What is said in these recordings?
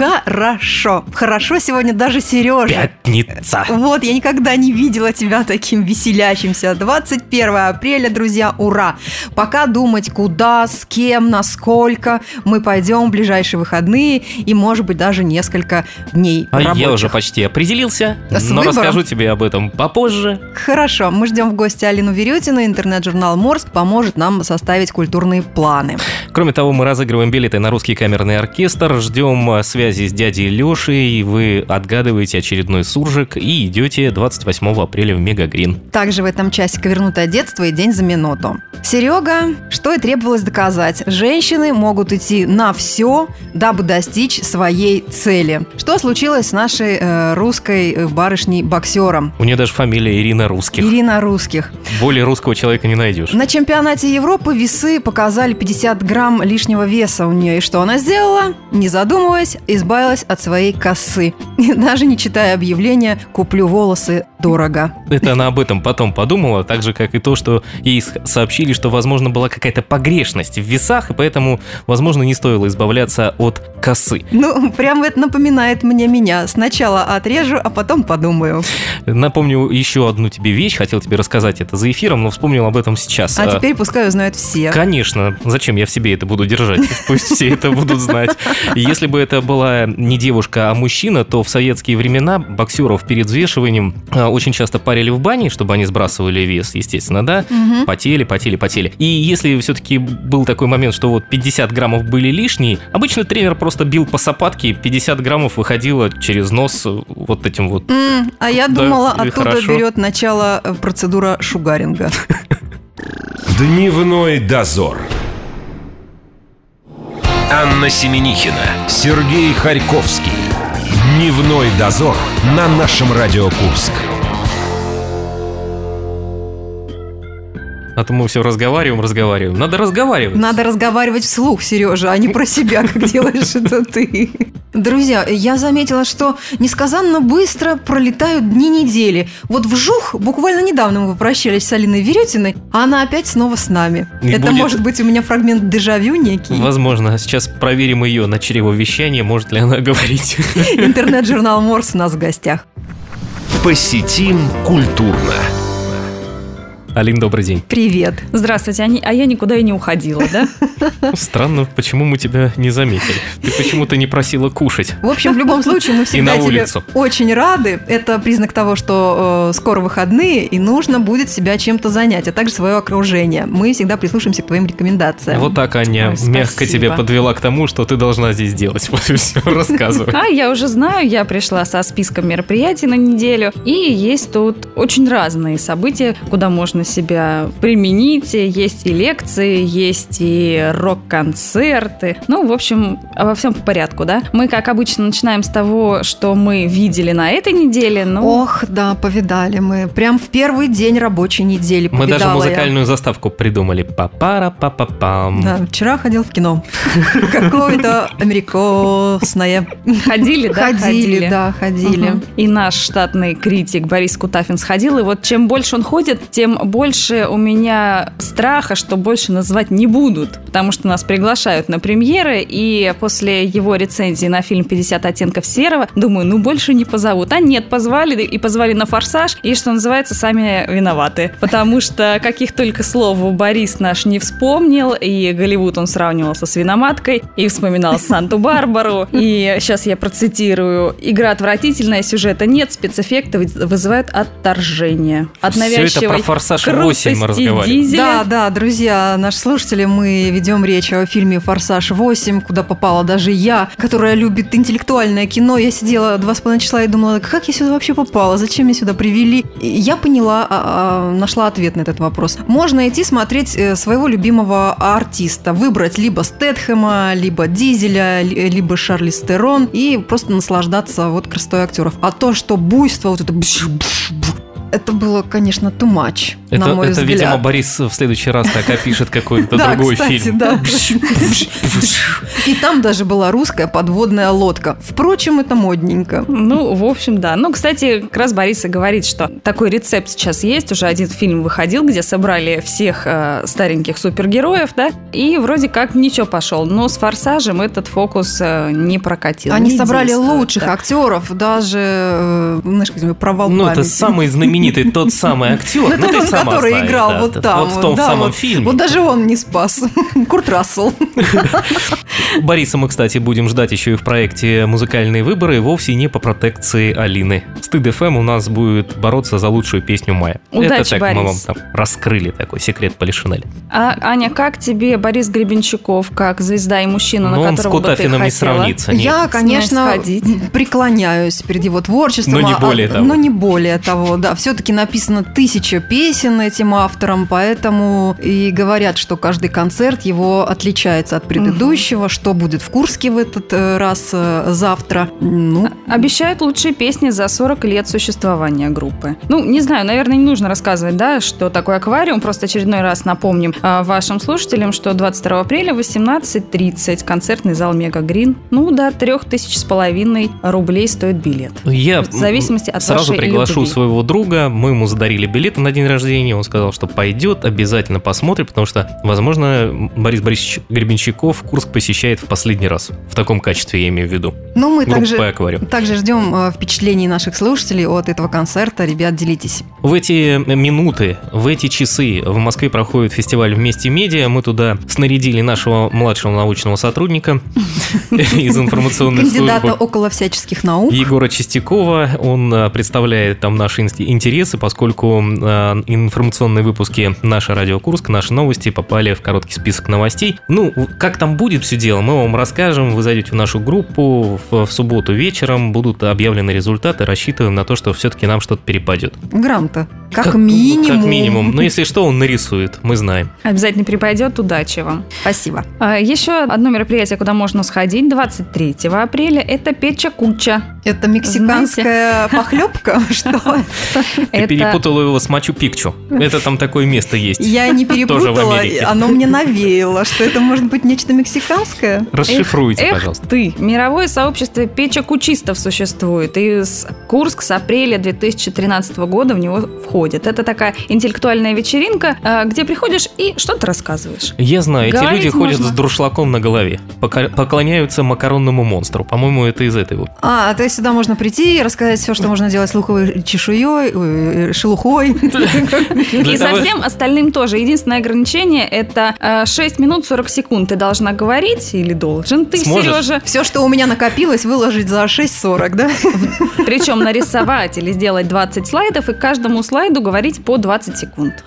Хорошо. Хорошо сегодня даже Сережа. Пятница. Вот, я никогда не видела тебя таким веселящимся. 21 апреля, друзья, ура! Пока думать, куда, с кем, насколько мы пойдем в ближайшие выходные и, может быть, даже несколько дней А я рабочих. уже почти определился, С но выбором? расскажу тебе об этом попозже. Хорошо, мы ждем в гости Алину Верютину. Интернет-журнал «Морск» поможет нам составить культурные планы. Кроме того, мы разыгрываем билеты на русский камерный оркестр, ждем э, связи с дядей Лешей, вы отгадываете очередной суржик и идете 28 апреля в Мегагрин. Также в этом часе «Ковернутое детство» и «День за минуту». Серега, что и требовалось доказать, женщины могут идти на все, дабы достичь своей цели. Что случилось с нашей э, русской э, барышней-боксером? У нее даже фамилия Ирина Русских. Ирина Русских. Более русского человека не найдешь. На чемпионате Европы весы показали 50 грамм лишнего веса у нее. И что она сделала? Не задумываясь, избавилась от своей косы. И даже не читая объявления «Куплю волосы дорого». Это она об этом потом подумала, так же, как и то, что ей сообщили, что, возможно, была какая-то погрешность в весах, и поэтому, возможно, не стоило избавляться от косы. Ну, прям это напоминает мне меня. Сначала отрежу, а потом подумаю. Напомню еще одну тебе вещь, хотел тебе рассказать это за эфиром, но вспомнил об этом сейчас. А А, теперь пускай узнают все. Конечно, зачем я в себе это буду держать? Пусть все это будут знать. Если бы это была не девушка, а мужчина, то в советские времена боксеров перед взвешиванием а, очень часто парили в бане, чтобы они сбрасывали вес, естественно, да? Мгм. Потели, потели, потели. И если все-таки был такой момент, что вот 50 граммов были лишние, обычно тренер просто бил по сапатке, 50 граммов выходило через нос э, вот этим вот. М, а я Да, думала, оттуда хорошо. берет начало э, процедура шугаринга. Дневной дозор. Анна Семенихина, Сергей Харьковский. Дневной дозор на нашем Радио Курск. А то мы все разговариваем, разговариваем. Надо разговаривать. Надо разговаривать вслух, Сережа, а не про себя, как делаешь это ты. Друзья, я заметила, что несказанно быстро пролетают дни недели. Вот вжух, буквально недавно мы попрощались с Алиной Веретиной, а она опять снова с нами. И это будет- может быть у меня фрагмент дежавю некий. Возможно, сейчас проверим ее на чревовещание, может ли она говорить. Интернет-журнал Морс у нас в гостях. Посетим культурно. Алин, добрый день. Привет. Здравствуйте, а, а я никуда и не уходила, да? Странно, почему мы тебя не заметили. Ты почему-то не просила кушать. В общем, в любом случае, мы всегда тебе очень рады. Это признак того, что э, скоро выходные, и нужно будет себя чем-то занять, а также свое окружение. Мы всегда прислушаемся к твоим рекомендациям. Вот так Аня Ой, мягко тебя подвела к тому, что ты должна здесь делать. Вот и все, рассказывай. А я уже знаю, я пришла со списком мероприятий на неделю, и есть тут очень разные события, куда можно себя применить. Есть и лекции, есть и рок-концерты. Ну, в общем, обо всем по порядку, да? Мы, как обычно, начинаем с того, что мы видели на этой неделе, ну... Ох, да, повидали мы. Прям в первый день рабочей недели Мы даже повидала я. музыкальную заставку придумали. Папара па па пам Да, вчера ходил в кино. Какое-то америкосное. Ходили, да? Ходили, да, ходили. И наш штатный критик Борис Кутафин сходил, и вот чем больше он ходит, тем больше у меня страха, что больше называть не будут, потому что нас приглашают на премьеры, и после его рецензии на фильм «50 оттенков серого» думаю, ну больше не позовут. А нет, позвали, и позвали на «Форсаж», и, что называется, сами виноваты. Потому что каких только слов Борис наш не вспомнил, и Голливуд он сравнивал со свиноматкой, и вспоминал Санту-Барбару, и сейчас я процитирую. Игра отвратительная, сюжета нет, спецэффекты вы- вызывают отторжение. От Всё это навязчивой про «Форсаж 8» мы разговариваем. дизеля. Да, да, друзья, наши слушатели, мы ведем речь о фильме «Форсаж 8», куда попала даже я, которая любит интеллектуальное кино. Я сидела два с половиной числа и думала, как я сюда вообще попала, зачем меня сюда привели? И я поняла, а, а, нашла ответ на этот вопрос. Можно идти смотреть э, своего любимого артиста, выбрать либо Стэтхэма, либо Дизеля, ли- либо Шарли Стерон и просто наслаждаться вот красотой актеров. А то, что буйство, вот это это было, конечно, too much. Это, на мой это взгляд. видимо, Борис в следующий раз так опишет какой-то другой фильм. И там даже была русская подводная лодка. Впрочем, это модненько. Ну, в общем, да. Ну, кстати, как раз Борис и говорит, что такой рецепт сейчас есть. Уже один фильм выходил, где собрали всех э, стареньких супергероев, да, и вроде как ничего пошел. Но с «Форсажем» этот фокус э, не прокатил. Они не собрали лучших да. актеров, даже, э, знаешь, как провал Ну, это самый знаменитый тот самый актер. Ну, который знаешь, играл да, вот да. там. Вот в том да, самом вот- фильме. Вот даже он не спас. Курт Рассел. Бориса мы, кстати, будем ждать еще и в проекте «Музыкальные выборы» вовсе не по протекции Алины. Стыд ФМ у нас будет бороться за лучшую песню мая. Удачи, Это так мы вам Борис. там раскрыли такой секрет Полишинеля. А, Аня, как тебе Борис Гребенщиков, как звезда и мужчина, Но на он с которого бы ты Кутафиным не хотела? сравнится. нет. Я, конечно, преклоняюсь перед его творчеством. Но не а- более того. Но не более того, да. Все-таки написано тысяча песен этим автором, поэтому и говорят, что каждый концерт его отличается от предыдущего, что будет в Курске в этот э, раз э, завтра. Ну, Обещают лучшие песни за 40 лет существования группы. Ну, не знаю, наверное, не нужно рассказывать, да, что такое аквариум. Просто очередной раз напомним а, вашим слушателям, что 22 апреля в 18.30 концертный зал Мега Грин. Ну, до 3000 с половиной рублей стоит билет. Я В зависимости от сразу вашей приглашу любви. своего друга. Мы ему задарили билеты на день рождения. Он сказал, что пойдет, обязательно посмотрит, потому что, возможно, Борис Борисович Гребенщиков Курск посещает в последний раз. В таком качестве я имею в виду. ну мы Группа также, «Аквариум». также ждем э, впечатлений наших слушателей от этого концерта. Ребят, делитесь. В эти минуты, в эти часы в Москве проходит фестиваль «Вместе медиа». Мы туда снарядили нашего младшего научного сотрудника из информационной Кандидата службы. около всяческих наук. Егора Чистякова, он а, представляет там наши интересы, поскольку информационные выпуски «Наша Радио Курск», «Наши новости» попали в короткий список новостей. Ну, как там будет все дело, мы вам расскажем, вы зайдете в нашу группу, в, в субботу вечером будут объявлены результаты, рассчитываем на то, что все-таки нам что-то перепадет. Грамота. Как, Как- минимум. Как минимум. Но если что, он нарисует, мы знаем. Обязательно припадет. Удачи вам. Спасибо. А, Еще одно мероприятие, куда можно сходить 23 апреля, это Печа Куча. Это мексиканская похлебка? Что? Ты перепутала его с Мачу-Пикчу. Это там такое место есть. Я не перепутала, оно мне навеяло, что это может быть нечто мексиканское. Расшифруйте, пожалуйста. ты! Мировое сообщество печа-кучистов существует, и Курск с апреля 2013 года в него входит. Это такая интеллектуальная вечеринка, а, где приходишь и что-то рассказываешь. Я знаю, эти Говорить люди ходят можно. с друшлаком на голове, поклоняются макаронному монстру. По-моему, это из этой вот. А, то есть сюда можно прийти и рассказать все, что можно делать с луковой чешуей, ой, шелухой. Для и со всем остальным тоже. Единственное ограничение – это а, 6 минут 40 секунд ты должна говорить или должен ты? Сережа. Все, что у меня накопилось, выложить за 6.40, да? Причем нарисовать или сделать 20 слайдов и каждому слайду говорить по 20 секунд.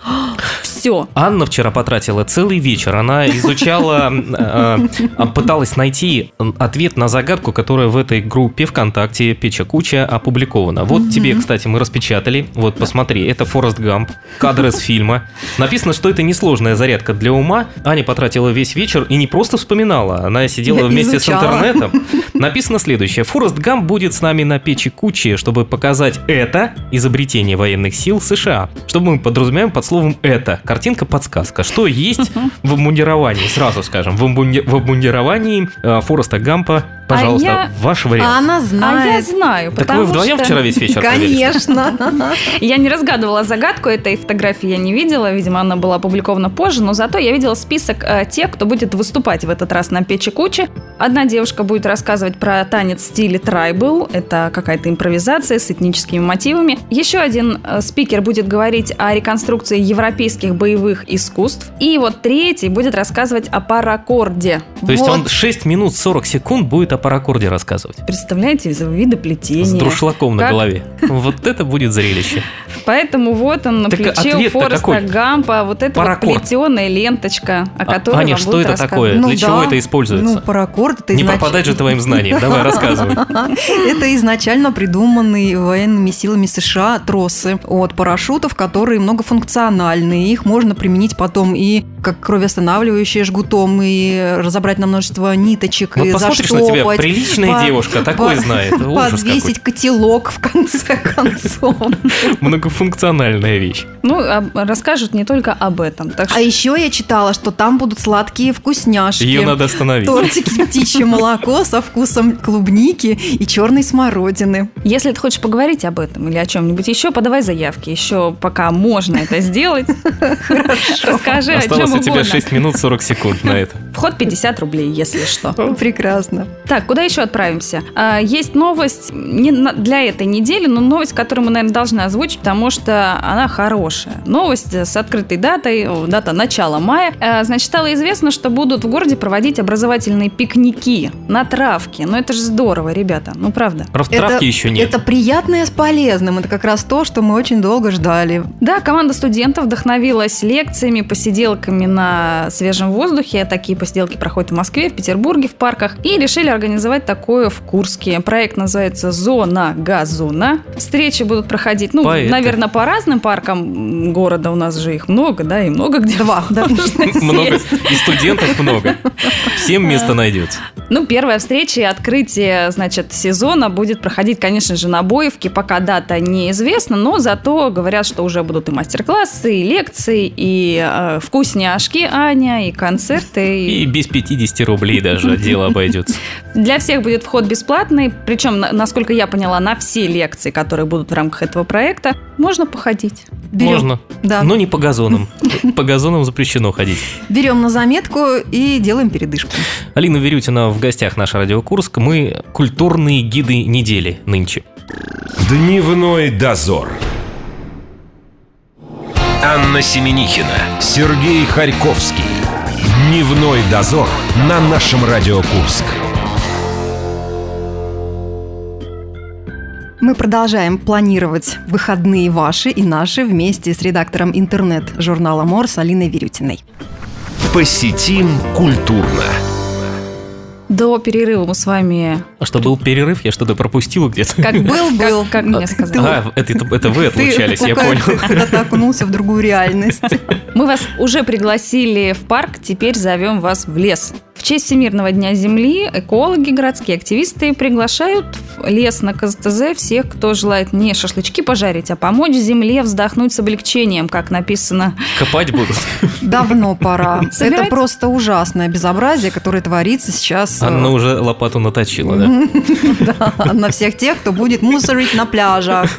Все. Анна вчера потратила целый вечер. Она изучала, э, э, пыталась найти ответ на загадку, которая в этой группе ВКонтакте Печа Куча опубликована. Вот тебе, кстати, мы распечатали. Вот посмотри, это Форест Гамп, кадр из фильма. Написано, что это несложная зарядка для ума. Аня потратила весь вечер и не просто вспоминала, она сидела вместе с интернетом. Написано следующее. Форест Гамп будет с нами на Печи Кучи, чтобы показать это изобретение военных сил США. Что мы подразумеваем под словом «это»? Картинка-подсказка. Что есть в обмундировании? Сразу скажем. В обмунди- в обмундировании э, Фореста Гампа, пожалуйста, я- ваш А вариант. она А я знает. знаю, Так вы вдвоем что... вчера весь вечер? Конечно. Я не разгадывала загадку, этой фотографии я не видела, видимо, она была опубликована позже, но зато я видела список э, тех, кто будет выступать в этот раз на Печи Кучи. Одна девушка будет рассказывать про танец в стиле трайбл, это какая-то импровизация с этническими мотивами. Еще один э, спикер будет говорить о реконструкции европейских боевых искусств. И вот третий будет рассказывать о паракорде. То есть Вот. он 6 минут 40 секунд будет о паракорде рассказывать. Представляете, виды плетения. С друшлаком на Как- голове. Вот это будет зрелище. Поэтому вот он на Так плече у Фореста? Гампа, вот эта вот Паракорд. плетеная ленточка, о А, которой Аня, вам что это такое? Ну Для чего это используется? Ну, паракорд это Не изнач- пропадать же твоим знанием. Давай, рассказывай. Это изначально придуманные военными силами США тросы от парашютов, которые многофункциональные. Их можно применить потом и как кровеостанавливающее жгутом и разобрать на множество ниточек Вот и посмотришь на тебя, заштопать. приличная по- девушка, такой по- знает. Подвесить котелок в конце концов. Многофункциональная вещь. Ну, а расскажут не только об этом. Так что А еще я читала, что там будут сладкие вкусняшки. Ее надо остановить. Тортики птичье молоко со вкусом клубники и черной смородины. Если ты хочешь поговорить об этом или о чем-нибудь еще, подавай заявки. Еще пока можно это сделать. Расскажи о Осталось чем у тебя угодно. 6 минут 40 секунд на это. Вход 50 рублей, если что. Прекрасно. Так, куда еще отправимся? А, Есть новость не для этой недели, но новость, которую мы, наверное, должны озвучить, потому что она хорошая. Новость с открытой датой, дата начала мая. А, Значит, стало известно, что будут в городе проводить образовательные пикники на травке. Ну, это же здорово, ребята. Ну, правда. Правда, травки еще нет. Это приятное с полезным. Это как раз то, что мы очень долго ждали. Да, команда студентов вдохновилась лекциями, посиделками на свежем воздухе. Такие посиделки проходят в Москве, в Петербурге, в парках. И решили организовать такое в Курске. Проект называется «Зона газона». Встречи будут проходить, ну, Поэты. наверное, по разным паркам города. У нас же их много, да, и много где. Два, да. Много. И студентов много. Всем место найдется. Ну, первая встреча и открытие, значит, сезона будет проходить, конечно же, на Боевке. Пока дата неизвестна, но зато говорят, что уже будут и мастер-классы, и лекции, и э, вкусняшки, Аня, и концерты. И И... без 50 рублей даже дело обойдется. Для всех будет вход бесплатный. Причем, на- насколько я поняла, на все лекции, которые будут в рамках этого проекта, можно походить. Берем, Можно. Да. Но не по газонам. По газонам запрещено ходить. Берем на заметку и делаем передышку. Алина Верютина в гостях наш радио Курск. Мы культурные гиды недели нынче. Дневной дозор. Анна Семенихина, Сергей Харьковский. Дневной дозор на нашем Радио Курск. Мы продолжаем планировать выходные ваши и наши вместе с редактором интернет-журнала Морс Алиной Верютиной. Посетим культурно. До перерыва мы с вами, А что, был перерыв? Я что-то пропустила где-то? как Был, был. как, мне сказали. А, это, это- вы отлучались, я понял. ты окунулся в другую реальность. Мы вас уже пригласили в парк, теперь зовем вас в лес. В честь Всемирного дня Земли экологи, городские активисты приглашают в лес на КЗТЗ всех, кто желает не шашлычки пожарить, а помочь земле вздохнуть с облегчением, как написано. Копать будут. Давно пора. Собирать? Это просто ужасное безобразие, которое творится сейчас э, Анна уже лопату наточила, да? да, на всех тех, кто будет мусорить на пляжах.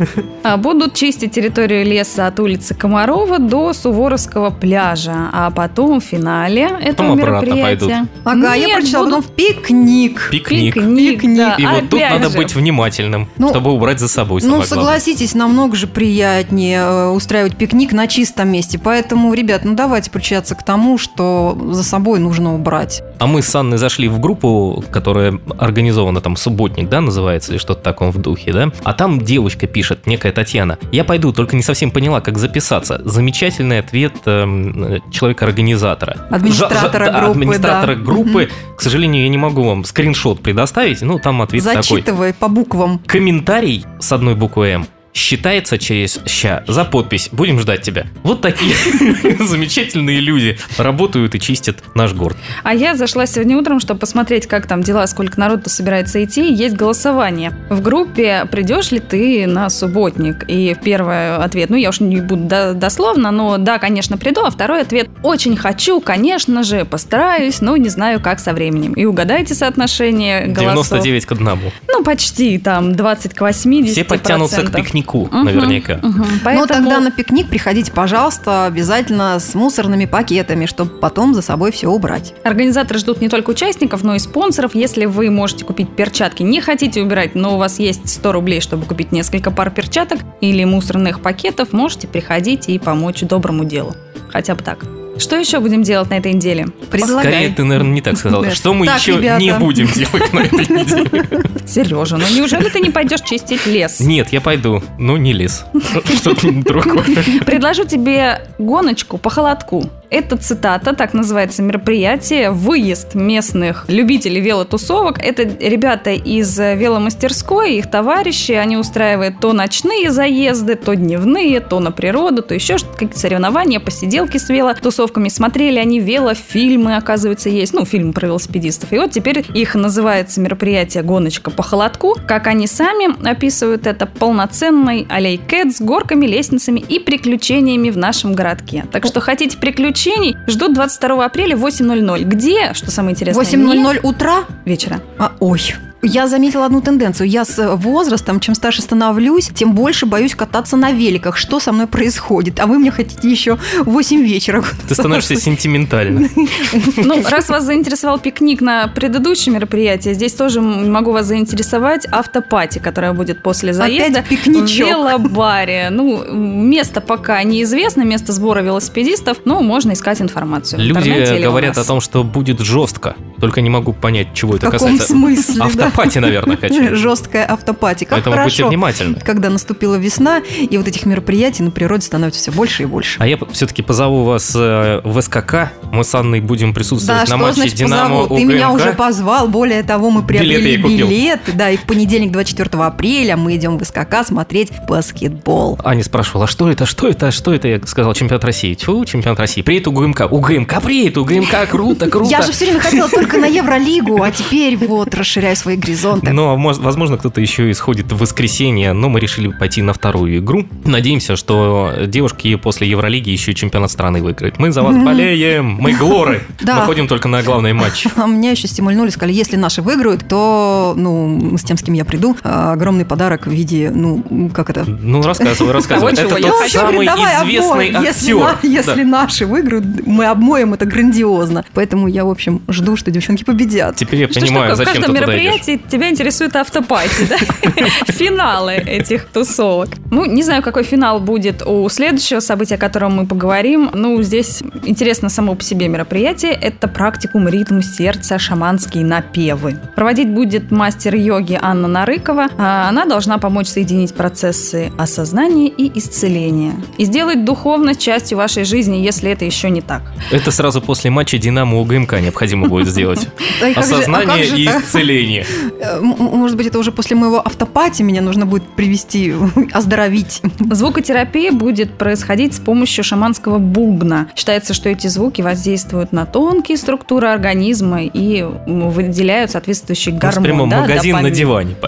А, Будут чистить территорию леса от улицы Комарова до Суворовского пляжа, а потом в финале этого мероприятия... Ага, я Нет, прочитала будут потом в пикник. Пикник. Пикник, да. И вот тут Опять надо же. быть внимательным, Ну, чтобы убрать за собой Ну, самое главное. согласитесь, намного же приятнее э, устраивать пикник на чистом месте. Поэтому, ребят, ну давайте приучаться к тому, что за собой нужно убрать. А мы с Анной зашли в группу, которая организована там «Субботник», да, называется, или что-то в таком в духе, да? А там девочка пишет, некая Татьяна. Я пойду, только не совсем поняла, как записаться. Замечательный ответ эм, человека-организатора. Администратора да, группы, Администратора да. группы. К сожалению, я не могу вам скриншот предоставить, ну, там ответ такой. Зачитывай по буквам. Комментарий с одной буквой «М» считается через «ща» за подпись «Будем ждать тебя». Вот такие замечательные люди работают и чистят наш город. А я зашла сегодня утром, чтобы посмотреть, как там дела, сколько народу собирается идти. Есть голосование. В группе «Придешь ли ты на субботник?» И первый ответ, ну, я уж не буду до- дословно, но да, конечно, приду. А второй ответ «Очень хочу, конечно же, постараюсь, но не знаю, как со временем». И угадайте соотношение голосов. 99 к 1. Ну, почти там 20 к 80 Все подтянутся к пикнику, Мгм, наверняка. мгм. Но Поэтому... тогда на пикник приходите, пожалуйста, обязательно с мусорными пакетами, чтобы потом за собой все убрать. Организаторы ждут не только участников, но и спонсоров. Если вы можете купить перчатки, не хотите убирать, но у вас есть 100 рублей, чтобы купить несколько пар перчаток или мусорных пакетов, можете приходить и помочь доброму делу. Хотя бы так. Что еще будем делать на этой неделе? Предлагай. Скорее, ты, наверное, не так сказала. Что мы Так, еще ребята. не будем делать на этой неделе? Сережа, ну неужели ты не пойдешь чистить лес? Нет, я пойду, но не лес. Что-то другое. Предложу тебе гоночку по холодку. Это цитата, так называется мероприятие, выезд местных любителей велотусовок. Это ребята из веломастерской, их товарищи, они устраивают то ночные заезды, то дневные, то на природу, то еще какие-то соревнования, посиделки с велотусовками. Смотрели они велофильмы, оказывается, есть, ну, фильмы про велосипедистов. И вот теперь их называется мероприятие «Гоночка по холодку». Как они сами описывают это, полноценный аллей Кэт с горками, лестницами и приключениями в нашем городке. Так что хотите приключений, ждут 22 апреля 8.00. Где, что самое интересное? 8.00 утра? Вечера. А, ой, я заметила одну тенденцию. Я с возрастом, чем старше становлюсь, тем больше боюсь кататься на великах. Что со мной происходит? А вы мне хотите еще 8 вечера. Ты становишься сентиментальной. Ну, раз вас заинтересовал пикник на предыдущем мероприятии, здесь тоже могу вас заинтересовать автопати, которая будет после заезда Опять пикничок. в велобаре. Ну, место пока неизвестно, место сбора велосипедистов, но можно искать информацию. Люди говорят о том, что будет жестко. Только не могу понять, чего В это каком касается. смысле? да? Автопати, наверное, хочу. Жесткая автопати. Как Поэтому будьте хорошо, внимательны. когда наступила весна, и вот этих мероприятий на природе становится все больше и больше. А я все-таки позову вас э, в СКК. Мы с Анной будем Да, присутствовать на что матче значит Динамо позову? Ты меня УГМК. уже позвал. Более того, мы приобрели Билеты билеты. Да, и в понедельник, 24 апреля, мы идем в СКК смотреть баскетбол. Аня спрашивала, а что это, что это, что это? Я сказал, чемпионат России. Тьфу, чемпионат России. Приедет УГМК. УГМК приедет, УГМК, круто, круто. Я же все время хотела только на Евролигу, а теперь вот расширяю свои горизонты. Ну, а мож- возможно, кто-то еще и сходит в воскресенье, но мы решили пойти на вторую игру. Надеемся, что девушки после Евролиги еще и чемпионат страны выиграют. Мы за вас болеем, мы глоры. Да. Мы ходим только на главный матч. А меня еще стимульнули, сказали, если наши выиграют, то, ну, с тем, с кем я приду, а, огромный подарок в виде, ну, как это? Ну, рассказывай, рассказывай. Это тот самый известный актер. если наши выиграют, мы обмоем это грандиозно. Поэтому я, в общем, жду, что девчонки победят. Теперь я Что понимаю, такое, в зачем ты каждом туда мероприятии тебя интересует автопати, да? Финалы этих тусовок. Ну, не знаю, какой финал будет у следующего события, о котором мы поговорим. Ну, здесь интересно само по себе мероприятие. Это практикум ритм сердца, шаманские напевы. Проводить будет мастер йоги Анна Нарыкова. А Она должна помочь соединить процессы осознания и исцеления. И сделать духовность частью вашей жизни, если это еще не так. Это сразу после матча Динамо УГМК необходимо будет сделать. Же- а Осознание и исцеление. Э, Может быть, это уже после моего автопати меня нужно будет привести, оздоровить. Звукотерапия будет происходить с помощью шаманского бубна. Считается, что эти звуки воздействуют на тонкие структуры организма и выделяют соответствующий У нас гормон. прямо да, магазин на диване.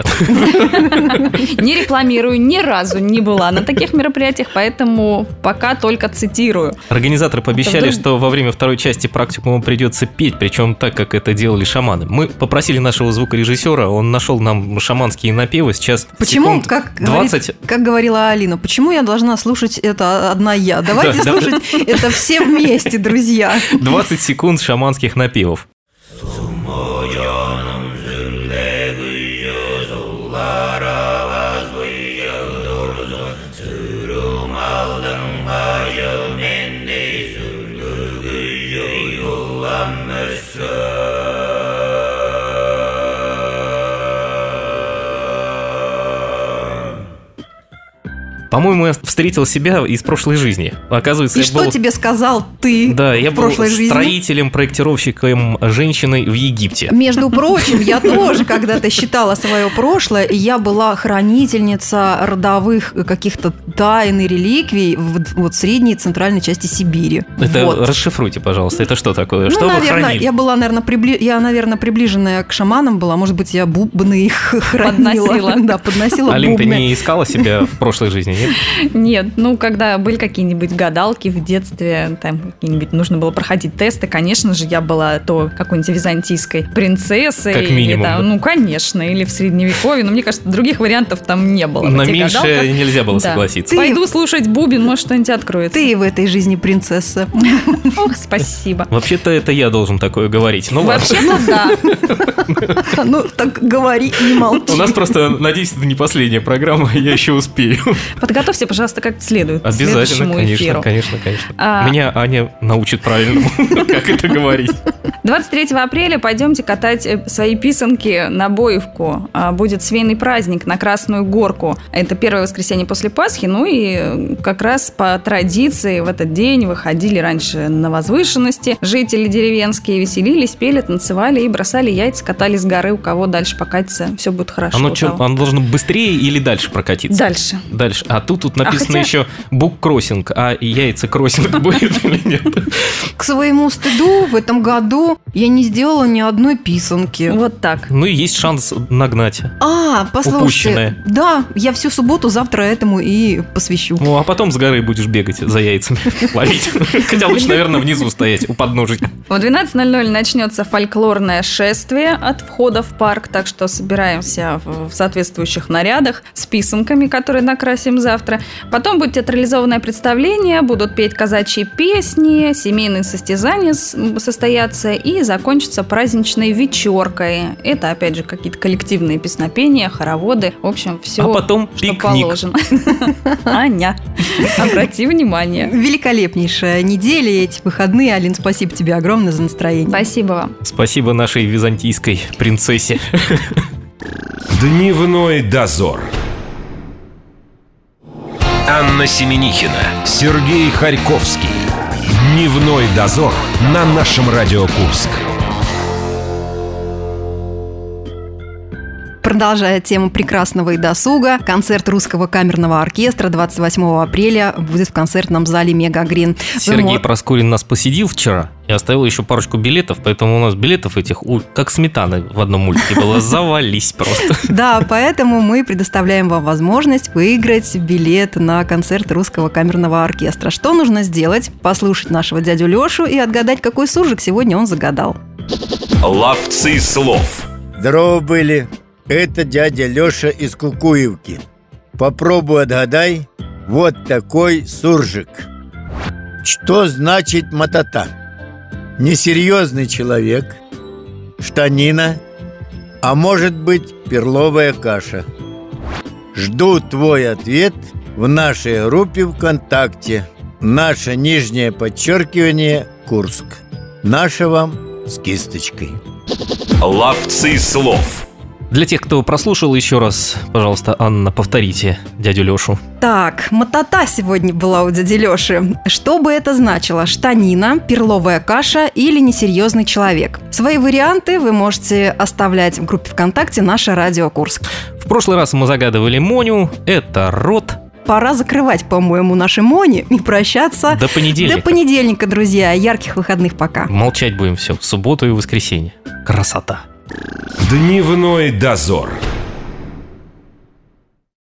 Не рекламирую, ни разу не была на таких мероприятиях, поэтому пока только цитирую. Организаторы пообещали, что во время второй части практикума придется петь, причем так, как это делали шаманы. Мы попросили нашего звукорежиссера, он нашел нам шаманские напевы. Сейчас Почему, секунд как, 20... говорит- как говорила Алина, почему я должна слушать это одна я? Давайте Да, да. слушать это все вместе, друзья. 20 секунд шаманских напевов. По-моему, я встретил себя из прошлой жизни. Оказывается, И я что был... тебе сказал ты Да, я в был строителем, проектировщиком женщиной в Египте. Между прочим, я тоже когда-то считала свое прошлое, и я была хранительница родовых каких-то тайн и реликвий в вот средней и центральной части Сибири. Это Вот. расшифруйте, пожалуйста, это что такое? Ну, что вы наверное, хранили? я была, наверное, прибли... я, наверное, приближенная к шаманам была. Может быть, я бубны их хранила. Подносила. Да, подносила Алин, ты не искала себя в прошлой жизни, нет? Нет, ну, когда были какие-нибудь гадалки в детстве, там какие-нибудь нужно было проходить тесты, конечно же, я была то какой-нибудь византийской принцессой. Как или минимум, там, да. Ну, конечно, или в средневековье, но мне кажется, других вариантов там не было. На этих меньшее гадалках. нельзя было Да. согласиться. Ты- Пойду слушать бубен, может, что-нибудь откроется. Ты в этой жизни принцесса. Ох, спасибо. Вообще-то это я должен такое говорить. Ну. Вообще-то да. Ну, так говори, не молчи. У нас просто, надеюсь, это не последняя программа, я еще успею. Под Подготовься, пожалуйста, как следует. Обязательно, конечно, эфиру. конечно, конечно. А- Меня Аня научит правильно, как это говорить. 23 апреля пойдемте катать э, свои писанки на Боевку. А, Будет свейный праздник на Красную Горку. Это первое воскресенье после Пасхи. Ну и э, как раз по традиции в этот день выходили раньше на возвышенности. Жители деревенские веселились, пели, танцевали и бросали яйца, катали с горы. У кого дальше покатится, все будет хорошо. Оно, того. оно должно быстрее или дальше прокатиться? Дальше. Дальше. А тут тут написано хотя- еще бук-кроссинг, а яйца кроссинг будет или нет? К своему стыду в этом году я не сделала ни одной писанки. Вот так. Ну и есть шанс нагнать. А, послушайте. Упущенное. Да, я всю субботу завтра этому и посвящу. Ну, а потом с горы будешь бегать за яйцами, ловить. Хотя лучше, наверное, внизу стоять, у подножия. В 12.00 начнется фольклорное шествие от входа в парк, так что собираемся в соответствующих нарядах с писанками, которые накрасим завтра. Потом будет театрализованное представление, будут петь казачьи песни, семейные состязания состоятся и закончится праздничной вечеркой. Это, опять же, какие-то коллективные песнопения, хороводы. В общем, все, А потом что пикник. положено. Аня, обрати внимание. Великолепнейшая неделя эти выходные. Алин, спасибо тебе огромное за настроение. Спасибо вам. Спасибо нашей византийской принцессе. Дневной дозор. Анна Семенихина, Сергей Харьковский. Дневной дозор на нашем Радио Курск. Продолжая тему прекрасного и досуга, концерт русского камерного оркестра 28 апреля будет в концертном зале Мега Грин. Вы Сергей Проскурин нас посетил вчера и оставил еще парочку билетов, поэтому у нас билетов этих, как сметаны в одном мультике было, завались просто. Да, поэтому мы предоставляем вам возможность выиграть билет на концерт русского камерного оркестра. Что нужно сделать? Послушать нашего дядю Лешу и отгадать, какой суржик сегодня он загадал. Ловцы слов. Здорово были. Это дядя Леша из Кукуевки. Попробуй отгадай. Вот такой суржик. Что значит мотота? Несерьезный человек, штанина, а может быть перловая каша. Жду твой ответ в нашей группе ВКонтакте. Наше нижнее подчеркивание Курск. Наше вам с кисточкой. Ловцы слов. Для тех, кто прослушал еще раз, пожалуйста, Анна, повторите дядю Лешу. Так, мотота сегодня была у дяди Леши. Что бы это значило? Штанина, перловая каша или несерьезный человек? Свои варианты вы можете оставлять в группе ВКонтакте «Наша Радио Курск». В прошлый раз мы загадывали Моню, это рот. Пора закрывать, по-моему, наши Мони и прощаться. До понедельника. До понедельника, друзья. Ярких выходных пока. Молчать будем все в субботу и воскресенье. Красота. Дневной дозор.